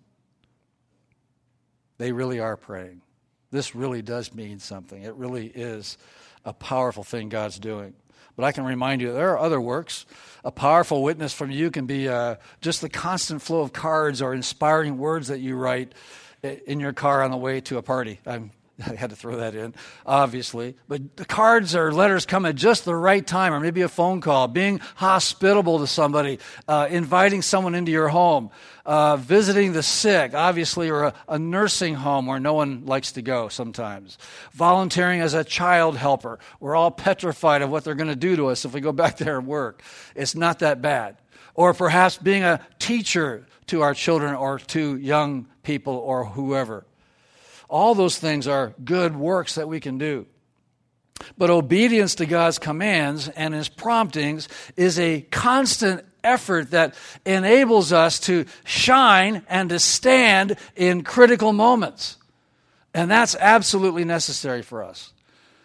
They really are praying. This really does mean something. It really is a powerful thing God's doing. But I can remind you, there are other works. A powerful witness from you can be uh, just the constant flow of cards or inspiring words that you write in your car on the way to a party. I'm, *laughs* i had to throw that in, obviously. But the cards or letters come at just the right time, or maybe a phone call, being hospitable to somebody, uh, inviting someone into your home, uh, visiting the sick, obviously, or a, a nursing home where no one likes to go sometimes, volunteering as a child helper. We're all petrified of what they're going to do to us if we go *laughs* back there and work. It's not that bad. Or perhaps being a teacher to our children or to young people or whoever. All those things are good works that we can do. But obedience to God's commands and His promptings is a constant effort that enables us to shine and to stand in critical moments. And that's absolutely necessary for us.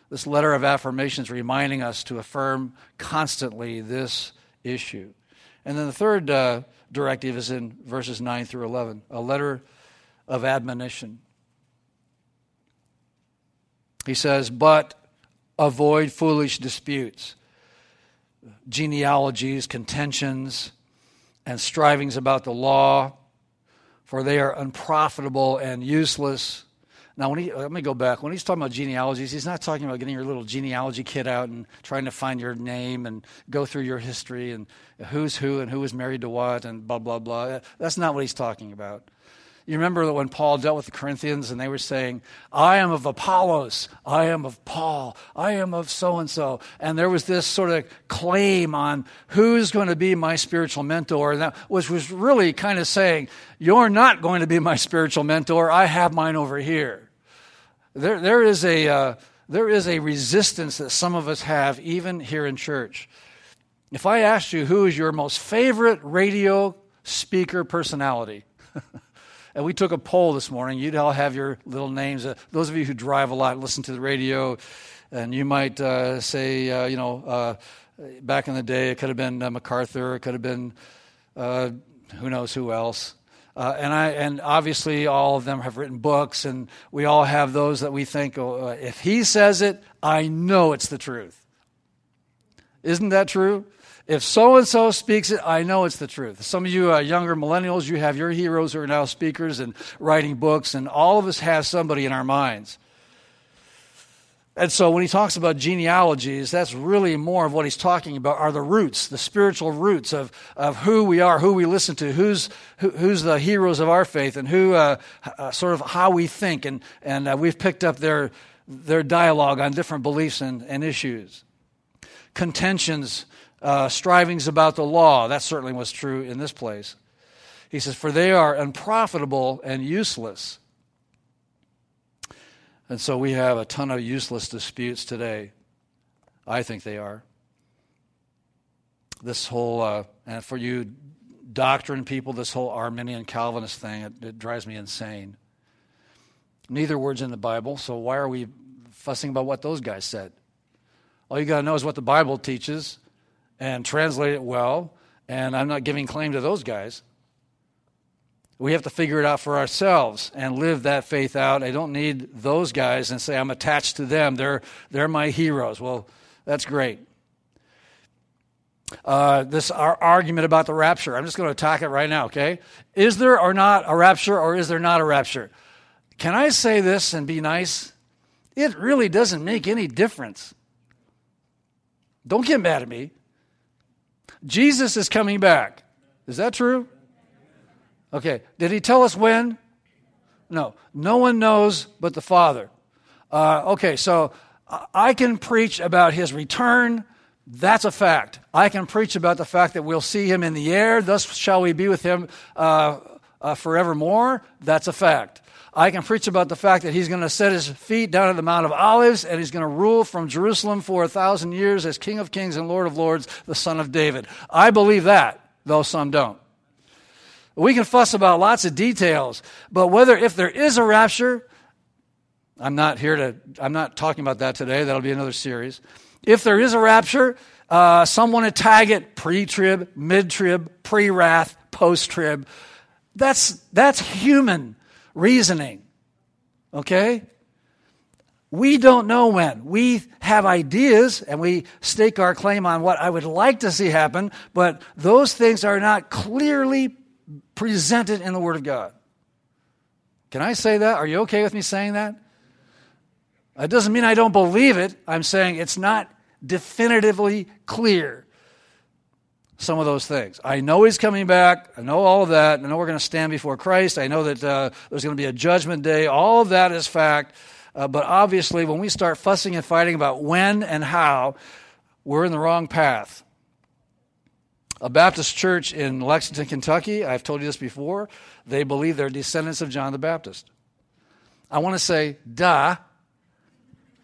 This letter of affirmation is reminding us to affirm constantly this issue. And then the third uh, directive is in verses 9 through 11 a letter of admonition. He says, But avoid foolish disputes, genealogies, contentions, and strivings about the law, for they are unprofitable and useless. Now, when he, let me go back. When he's talking about genealogies, he's not talking about getting your little genealogy kit out and trying to find your name and go through your history and who's who and who was married to what and blah, blah, blah. That's not what he's talking about. You remember that when Paul dealt with the Corinthians and they were saying, I am of Apollos, I am of Paul, I am of so and so. And there was this sort of claim on who's going to be my spiritual mentor, and that, which was really kind of saying, You're not going to be my spiritual mentor, I have mine over here. There, there, is a, uh, there is a resistance that some of us have, even here in church. If I asked you who is your most favorite radio speaker personality, *laughs* And we took a poll this morning. You'd all have your little names. Uh, those of you who drive a lot, listen to the radio, and you might uh, say, uh, you know, uh, back in the day, it could have been uh, MacArthur, it could have been uh, who knows who else. and I and obviously all of them have written books, and we all have those that we think, oh, if he says it, I know it's the truth. Isn't that true? If so and so speaks it, I know it's the truth. Some of you uh, younger millennials, you have your heroes who are now speakers and writing books, and all of us have somebody in our minds. And so when he talks about genealogies, that's really more of what he's talking about are the roots, the spiritual roots of, of who we are, who we listen to, who's, who, who's the heroes of our faith, and who uh, uh, sort of how we think. And, and uh, we've picked up their, their dialogue on different beliefs and, and issues. Contentions uh, strivings about the law. That certainly was true in this place. He says, For they are unprofitable and useless. And so we have a ton of useless disputes today. I think they are. This whole, uh, and for you doctrine people, this whole Arminian Calvinist thing, it, it drives me insane. Neither word's in the Bible, so why are we fussing about what those guys said? All you got to know is what the Bible teaches and translate it well. And I'm not giving claim to those guys. We have to figure it out for ourselves and live that faith out. I don't need those guys and say I'm attached to them. They're, they're my heroes. Well, that's great. Uh, this our argument about the rapture. I'm just going to attack it right now, okay? Is there or not a rapture or is there not a rapture? Can I say this and be nice? It really doesn't make any difference. Don't get mad at me. Jesus is coming back. Is that true? Okay. Did he tell us when? No. No one knows but the Father. Uh, okay, so I can preach about his return. That's a fact. I can preach about the fact that we'll see him in the air. Thus shall we be with him uh, uh, forevermore. That's a fact. I can preach about the fact that he's going to set his feet down at the Mount of Olives and he's going to rule from Jerusalem for a thousand years as King of Kings and Lord of Lords, the Son of David. I believe that, though some don't. We can fuss about lots of details, but whether if there is a rapture, I'm not here to, I'm not talking about that today. That'll be another series. If there is a rapture, uh, someone to tag it pre trib, mid trib, pre wrath, post trib. That's, that's human reasoning. Okay? We don't know when. We have ideas and we stake our claim on what I would like to see happen, but those things are not clearly presented in the Word of God. Can I say that? Are you okay with me saying that? It doesn't mean I don't believe it. I'm saying it's not definitively clear some of those things. I know he's coming back. I know all of that. I know we're going to stand before Christ. I know that uh, there's going to be a judgment day. All of that is fact. Uh, but obviously, when we start fussing and fighting about when and how, we're in the wrong path. A Baptist church in Lexington, Kentucky, I've told you this before, they believe they're descendants of John the Baptist. I want to say, duh,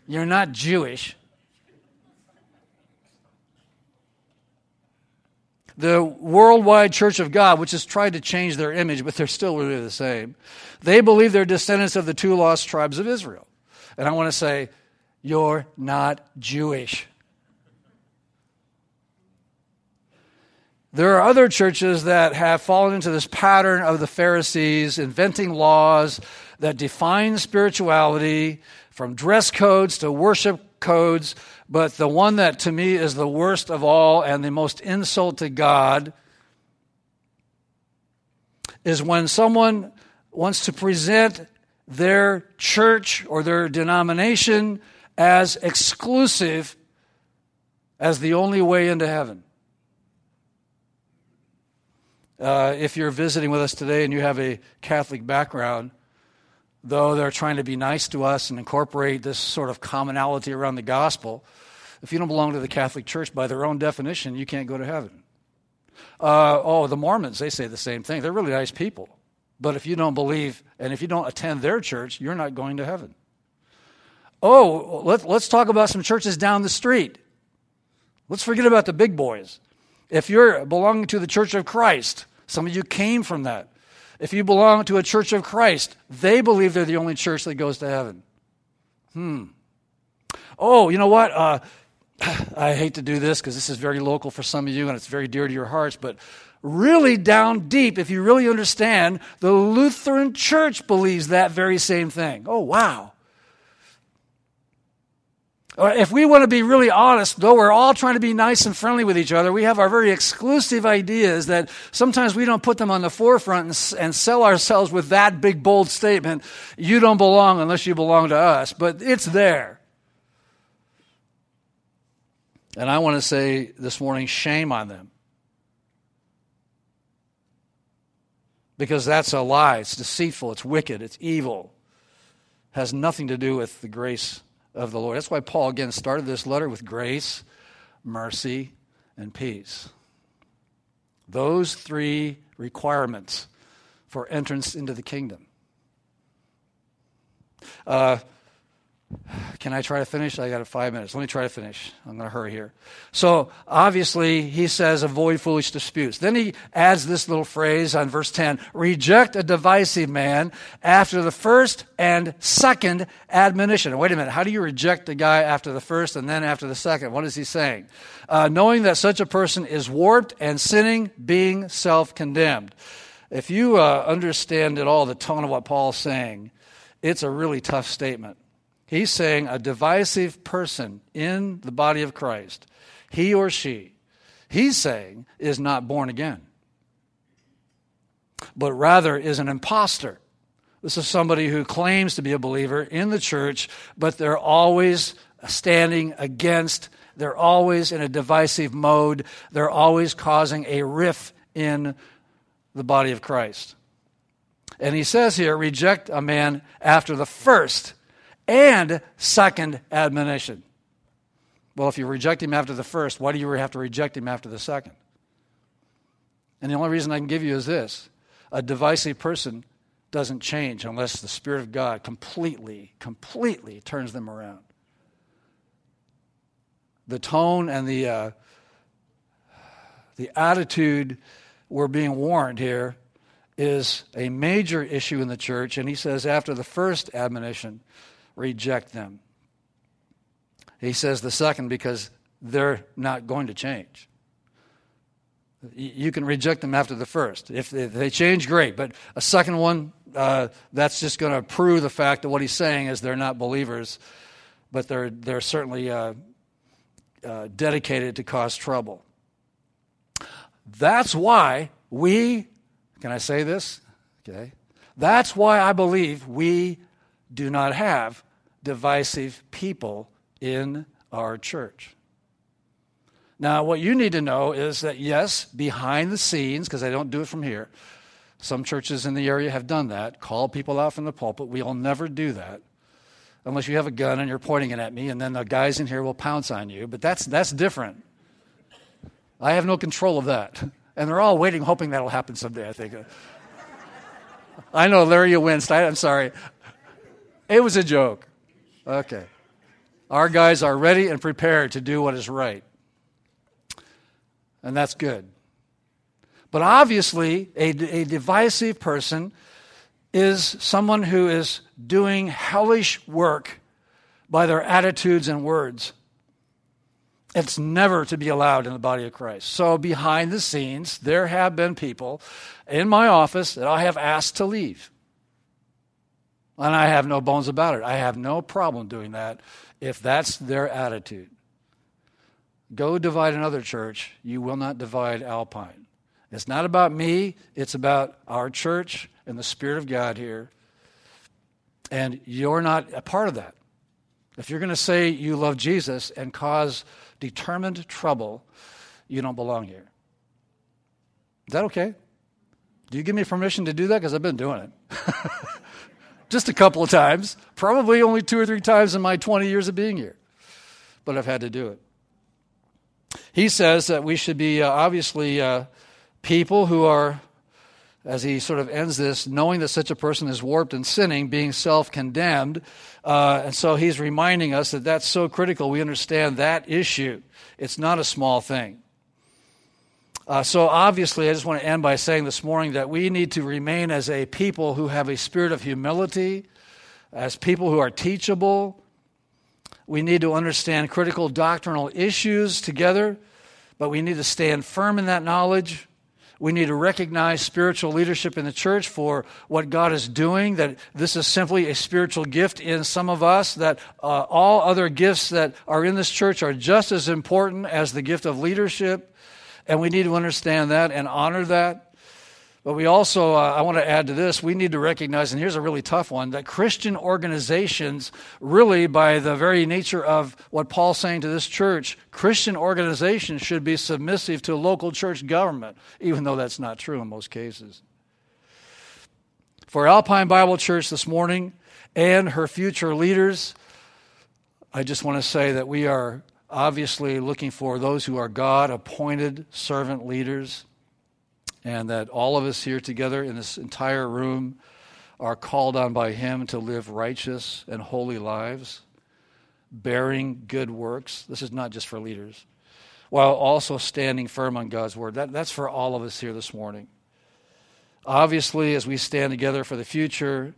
you're not Jewish. The worldwide church of God, which has tried to change their image, but they're still really the same, they believe they're descendants of the two lost tribes of Israel. And I want to say, you're not Jewish. There are other churches that have fallen into this pattern of the Pharisees, inventing laws that define spirituality from dress codes to worship codes but the one that to me is the worst of all and the most insult to God is when someone wants to present their church or their denomination as exclusive as the only way into heaven. Uh, if you're visiting with us today and you have a Catholic background, though they're trying to be nice to us and incorporate this sort of commonality around the gospel, if you don't belong to the Catholic Church by their own definition, you can't go to heaven. Uh, oh, the Mormons, they say the same thing. They're really nice people. But if you don't believe and if you don't attend their church, you're not going to heaven. Oh, let, let's talk about some churches down the street. Let's forget about the big boys. If you're belonging to the Church of Christ, some of you came from that. If you belong to a Church of Christ, they believe they're the only church that goes to heaven. Hmm. Oh, you know what? Uh, *sighs* I hate to do this because this is very local for some of you and it's very dear to your hearts, but really down deep, if you really understand, the Lutheran Church believes that very same thing. Oh, wow. If we want to be really honest, though we're all trying to be nice and friendly with each other, we have our very exclusive ideas that sometimes we don't put them on the forefront and, and, sell ourselves with that big, bold statement you don't belong unless you belong to us. But it's there. And I want to say this morning shame on them. Because that's a lie. It's deceitful. It's wicked. It's evil. It has nothing to do with the grace of the Lord. That's why Paul again started this letter with grace, mercy, and peace. Those three requirements for entrance into the kingdom. Uh, can I try to finish? I got five minutes. Let me try to finish. I'm going to hurry here. So, obviously, he says, avoid foolish disputes. Then he adds this little phrase on verse 10 reject a divisive man after the first and second admonition. Wait a minute. How do you reject a guy after the first and then after the second? What is he saying? Uh, knowing that such a person is warped and sinning, being self condemned. If you uh, understand at all the tone of what Paul's saying, it's a really tough statement. He's saying a divisive person in the body of Christ, he or she, he's saying is not born again, but rather is an impostor. This is somebody who claims to be a believer in the church, but they're always standing against, they're always in a divisive mode, they're always causing a rift in the body of Christ. And he says here, reject a man after the first and second admonition. Well, if you reject him after the first, why do you have to reject him after the second? And the only reason I can give you is this a divisive person doesn't change unless the Spirit of God completely, completely turns them around. The tone and the, uh, the attitude we're being warned here is a major issue in the church. And he says, after the first admonition, reject them. He says the second because they're not going to change. You can reject them after the first. If they change, great. But a second one, uh, that's just going to prove the fact that what he's saying is they're not believers, but they're, they're certainly uh, uh, dedicated to cause trouble. That's why we, can I say this? Okay. That's why I believe we do not have divisive people in our church. Now, what you need to know is that, yes, behind the scenes, because I don't do it from here, some churches in the area have done that, call people out from the pulpit. We'll never do that unless you have a gun and you're pointing it at me, and then the guys in here will pounce on you. But that's, that's different. I have no control of that. *laughs* And they're all waiting, hoping that'll happen someday, I think. *laughs* I know, Larry, you winced. I, I'm sorry. It was a joke. Okay. Our guys are ready and prepared to do what is right. And that's good. But obviously, a, a divisive person is someone who is doing hellish work by their attitudes and words. It's never to be allowed in the body of Christ. So, behind the scenes, there have been people in my office that I have asked to leave. And I have no bones about it. I have no problem doing that if that's their attitude. Go divide another church. You will not divide Alpine. It's not about me, it's about our church and the Spirit of God here. And you're not a part of that. If you're going to say you love Jesus and cause determined trouble, you don't belong here. Is that okay? Do you give me permission to do that? Because I've been doing it. *laughs* Just a couple of times, probably only two or three times in my 20 years of being here. But I've had to do it. He says that we should be uh, obviously uh, people who are, as he sort of ends this, knowing that such a person is warped and sinning, being self condemned. Uh, and so he's reminding us that that's so critical. We understand that issue. It's not a small thing. Uh, so, obviously, I just want to end by saying this morning that we need to remain as a people who have a spirit of humility, as people who are teachable. We need to understand critical doctrinal issues together, but we need to stand firm in that knowledge. We need to recognize spiritual leadership in the church for what God is doing, that this is simply a spiritual gift in some of us, that uh, all other gifts that are in this church are just as important as the gift of leadership. And we need to understand that and honor that. But we also, uh, I want to add to this, we need to recognize, and here's a really tough one, that Christian organizations, really, by the very nature of what Paul's saying to this church, Christian organizations should be submissive to local church government, even though that's not true in most cases. For Alpine Bible Church this morning and her future leaders, I just want to say that we are obviously looking for those who are God appointed servant leaders, and that all of us here together in this entire room are called on by Him to live righteous and holy lives, bearing good works. This is not just for leaders, while also standing firm on God's word. That, that's for all of us here this morning. Obviously, as we stand together for the future,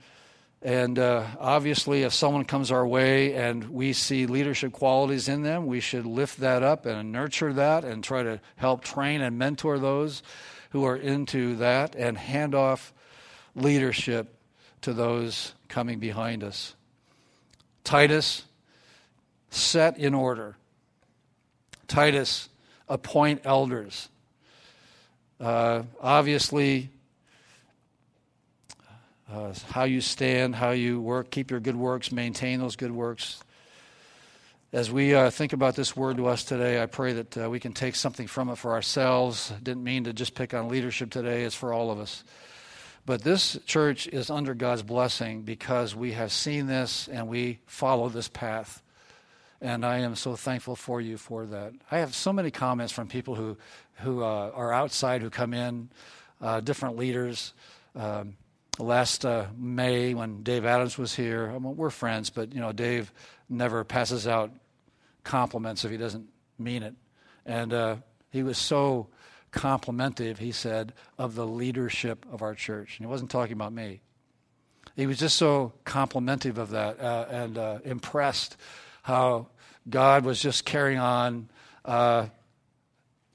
and uh, obviously, if someone comes our way and we see leadership qualities in them, we should lift that up and nurture that and try to help train and mentor those who are into that and hand off leadership to those coming behind us. Titus, set in order. Titus, appoint elders. Uh, obviously, uh, how you stand, how you work, keep your good works, maintain those good works. As we uh, think about this word to us today, I pray that uh, we can take something from it for ourselves. Didn't mean to just pick on leadership today, it's for all of us. But this church is under God's blessing because we have seen this and we follow this path. And I am so thankful for you for that. I have so many comments from people who, who uh, are outside who come in, uh, different leaders. Um, last uh, May when Dave Adams was here. I mean, we're friends, but you know, Dave never passes out compliments if he doesn't mean it. And uh, he was so complimentive, he said, of the leadership of our church. And he wasn't talking about me. He was just so complimentive of that uh, and uh, impressed how God was just carrying on. Uh,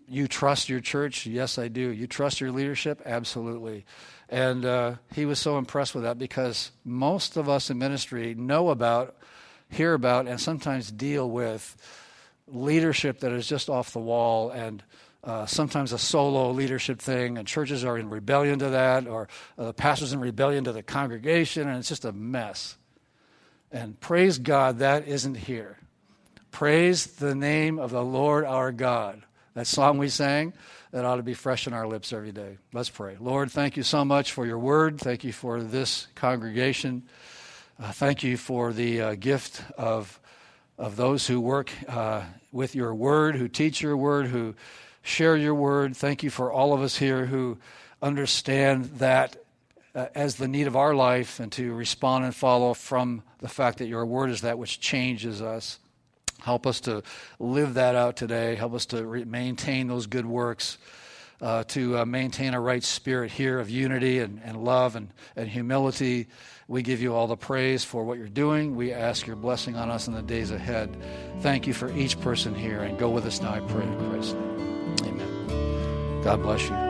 you trust your church? Yes, I do. You trust your leadership? Absolutely. And uh, he was so impressed with that because most of us in ministry know about, hear about, and sometimes deal with leadership that is just off the wall and uh, sometimes a solo leadership thing, and churches are in rebellion to that, or uh, the pastor's in rebellion to the congregation, and it's just a mess. And praise God, that isn't here. Praise the name of the Lord our God. That song we sang, that ought to be fresh in our lips every day. Let's pray. Lord, thank you so much for your word. Thank you for this congregation. Uh, thank you for the uh, gift of, of those who work uh, with your word, who teach your word, who share your word. Thank you for all of us here who understand that uh, as the need of our life and to respond and follow from the fact that your word is that which changes us. Help us to live that out today. Help us to re- maintain those good works, uh, to uh, maintain a right spirit here of unity and, and love and, and humility. We give you all the praise for what you're doing. We ask your blessing on us in the days ahead. Thank you for each person here, and go with us now, I pray in Christ's name. Amen. God bless you.